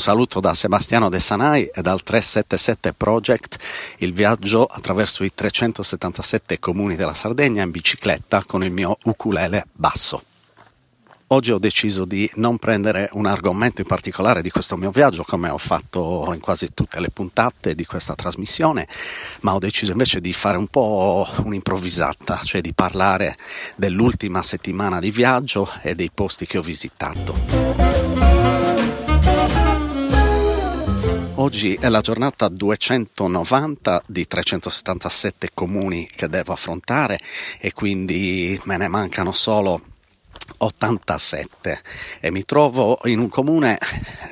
Un saluto da Sebastiano De Sanai e dal 377 Project, il viaggio attraverso i 377 comuni della Sardegna in bicicletta con il mio ukulele basso. Oggi ho deciso di non prendere un argomento in particolare di questo mio viaggio, come ho fatto in quasi tutte le puntate di questa trasmissione, ma ho deciso invece di fare un po' un'improvvisata, cioè di parlare dell'ultima settimana di viaggio e dei posti che ho visitato. Oggi è la giornata 290 di 377 comuni che devo affrontare e quindi me ne mancano solo 87 e mi trovo in un comune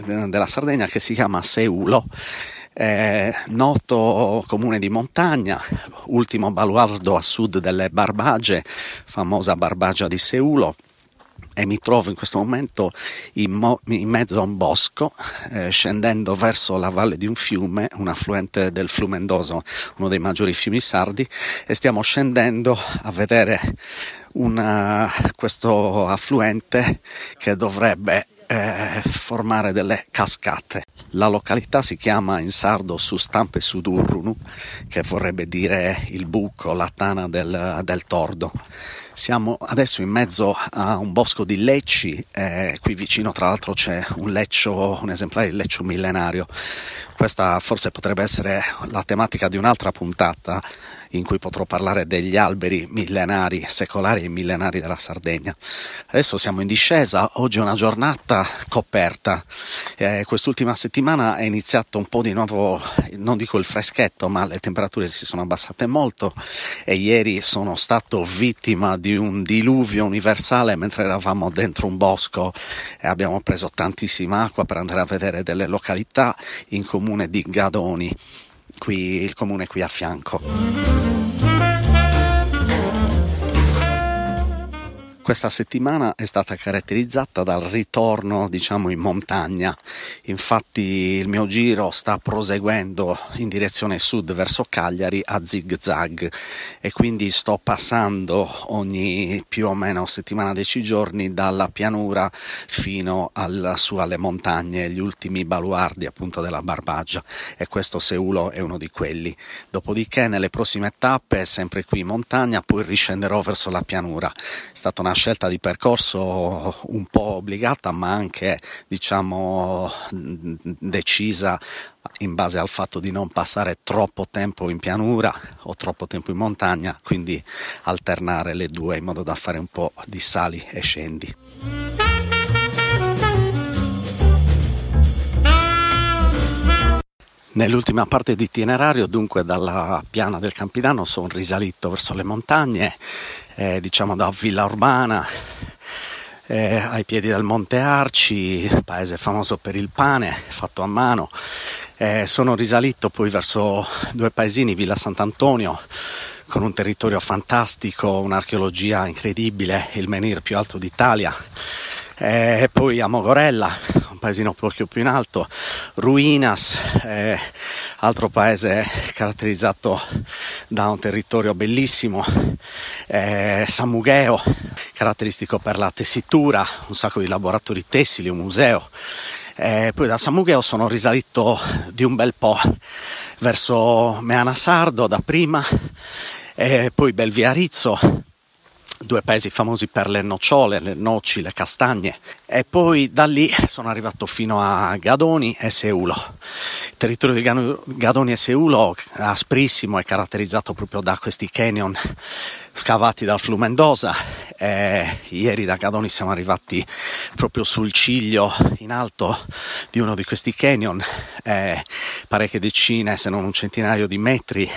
della Sardegna che si chiama Seulo. Eh, noto comune di montagna, ultimo baluardo a sud delle Barbagie, famosa Barbagia di Seulo e mi trovo in questo momento in, mo- in mezzo a un bosco, eh, scendendo verso la valle di un fiume, un affluente del Flumendoso, uno dei maggiori fiumi sardi, e stiamo scendendo a vedere una, questo affluente che dovrebbe eh, formare delle cascate. La località si chiama in sardo Sustampe Sudurrunu, che vorrebbe dire il buco, la tana del, del tordo. Siamo adesso in mezzo a un bosco di lecci, eh, qui vicino tra l'altro c'è un leccio, un esemplare di leccio millenario. Questa forse potrebbe essere la tematica di un'altra puntata in cui potrò parlare degli alberi millenari, secolari e millenari della Sardegna. Adesso siamo in discesa, oggi è una giornata coperta. Eh, quest'ultima settimana è iniziato un po' di nuovo, non dico il freschetto, ma le temperature si sono abbassate molto e ieri sono stato vittima di un diluvio universale mentre eravamo dentro un bosco e abbiamo preso tantissima acqua per andare a vedere delle località in comune di Gadoni qui, il comune qui a fianco. Questa settimana è stata caratterizzata dal ritorno, diciamo, in montagna. Infatti il mio giro sta proseguendo in direzione sud verso Cagliari a zig zag e quindi sto passando ogni più o meno settimana dieci giorni dalla pianura fino alla, su alle montagne, gli ultimi baluardi appunto della Barbagia e questo Seulo è uno di quelli. Dopodiché nelle prossime tappe, sempre qui in montagna, poi riscenderò verso la pianura. È stata una scelta di percorso un po' obbligata ma anche diciamo decisa in base al fatto di non passare troppo tempo in pianura o troppo tempo in montagna, quindi alternare le due in modo da fare un po' di sali e scendi. Nell'ultima parte di itinerario, dunque dalla piana del Campidano, sono risalito verso le montagne eh, diciamo da Villa Urbana eh, ai piedi del Monte Arci, paese famoso per il pane fatto a mano. Eh, sono risalito poi verso due paesini, Villa Sant'Antonio, con un territorio fantastico, un'archeologia incredibile, il menhir più alto d'Italia. Eh, poi a Mogorella, un paesino poco più in alto, Ruinas, eh, altro paese caratterizzato da un territorio bellissimo, eh, San Mugheo, caratteristico per la tessitura, un sacco di laboratori tessili, un museo. Eh, poi da San Mugheo sono risalito di un bel po' verso Meana Sardo da prima, e poi Belviarizzo, due paesi famosi per le nocciole, le noci, le castagne e poi da lì sono arrivato fino a Gadoni e Seulo. Il territorio di Gadoni e Seulo asprissimo è caratterizzato proprio da questi canyon scavati dal Flumendosa. E ieri da Gadoni siamo arrivati proprio sul ciglio in alto di uno di questi canyon, e parecchie decine se non un centinaio di metri,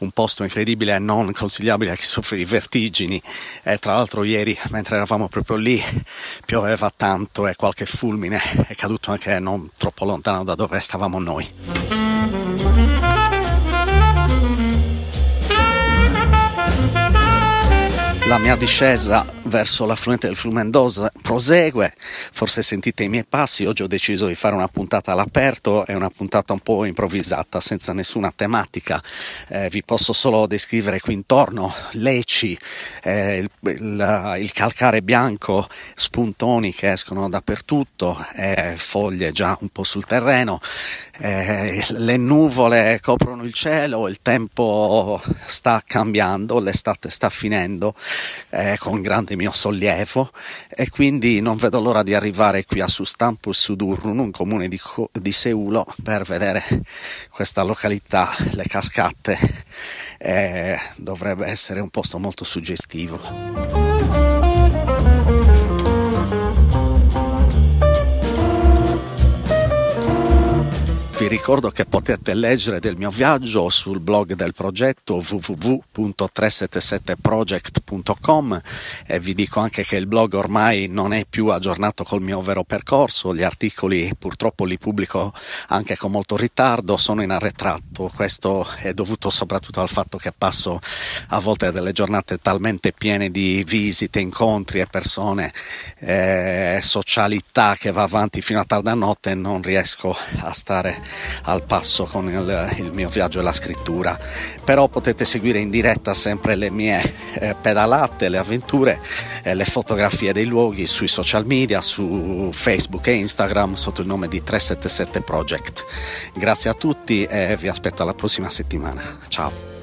un posto incredibile e non consigliabile a chi soffre di vertigini. E tra l'altro ieri mentre eravamo proprio lì pioveva tanto e qualche fulmine è caduto anche non troppo lontano da dove stavamo noi. La mia discesa verso l'affluente del Flumendosa prosegue, forse sentite i miei passi, oggi ho deciso di fare una puntata all'aperto, è una puntata un po' improvvisata, senza nessuna tematica, eh, vi posso solo descrivere qui intorno. Leci, eh, il, il, il, calcare bianco, spuntoni che escono dappertutto, eh, foglie già un po' sul terreno, eh, le nuvole coprono il cielo, il tempo sta cambiando, l'estate sta finendo eh, con grande mio sollievo e quindi non vedo l'ora di arrivare qui a Sustampus Sudurrun, un comune di, di Seulo, per vedere questa località, le cascate. Eh, dovrebbe essere un posto molto suggestivo. Vi ricordo che potete leggere del mio viaggio sul blog del progetto www.377project.com e vi dico anche che il blog ormai non è più aggiornato col mio vero percorso, gli articoli purtroppo li pubblico anche con molto ritardo, sono in arretrato, questo è dovuto soprattutto al fatto che passo a volte delle giornate talmente piene di visite, incontri e persone, eh, socialità che va avanti fino a tarda notte e non riesco a stare al passo con il, il, mio viaggio e la scrittura. Però potete seguire in diretta sempre le mie eh, pedalate, le avventure e le fotografie dei luoghi sui social media, su Facebook e Instagram sotto il nome di 377 Project. Grazie a tutti e vi aspetto alla prossima settimana. Ciao.